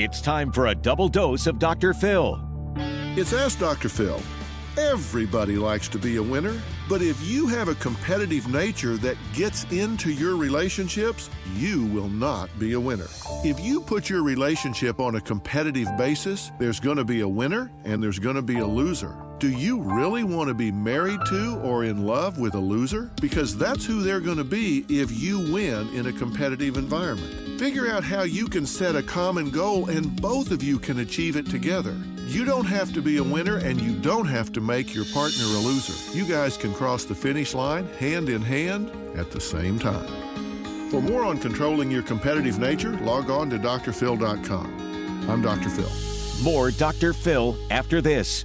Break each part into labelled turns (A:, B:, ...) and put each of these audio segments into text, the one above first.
A: It's time for a double dose of Dr. Phil.
B: It's Ask Dr. Phil. Everybody likes to be a winner, but if you have a competitive nature that gets into your relationships, you will not be a winner. If you put your relationship on a competitive basis, there's going to be a winner and there's going to be a loser. Do you really want to be married to or in love with a loser? Because that's who they're going to be if you win in a competitive environment. Figure out how you can set a common goal and both of you can achieve it together. You don't have to be a winner and you don't have to make your partner a loser. You guys can cross the finish line hand in hand at the same time. For more on controlling your competitive nature, log on to drphil.com. I'm Dr. Phil.
A: More Dr. Phil after this.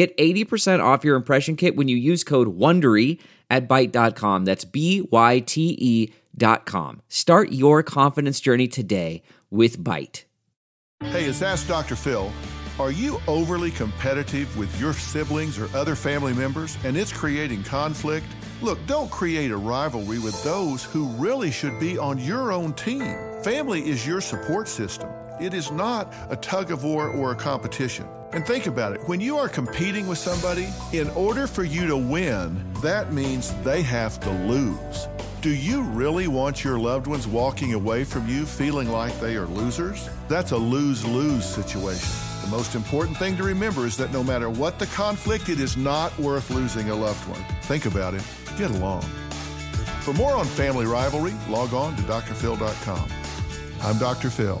C: Get 80% off your impression kit when you use code WONDERY at Byte.com. That's B-Y-T-E dot com. Start your confidence journey today with Byte.
B: Hey, it's Ask Dr. Phil. Are you overly competitive with your siblings or other family members and it's creating conflict? Look, don't create a rivalry with those who really should be on your own team. Family is your support system. It is not a tug of war or a competition. And think about it when you are competing with somebody, in order for you to win, that means they have to lose. Do you really want your loved ones walking away from you feeling like they are losers? That's a lose lose situation. The most important thing to remember is that no matter what the conflict, it is not worth losing a loved one. Think about it, get along. For more on family rivalry, log on to drphil.com. I'm Dr. Phil.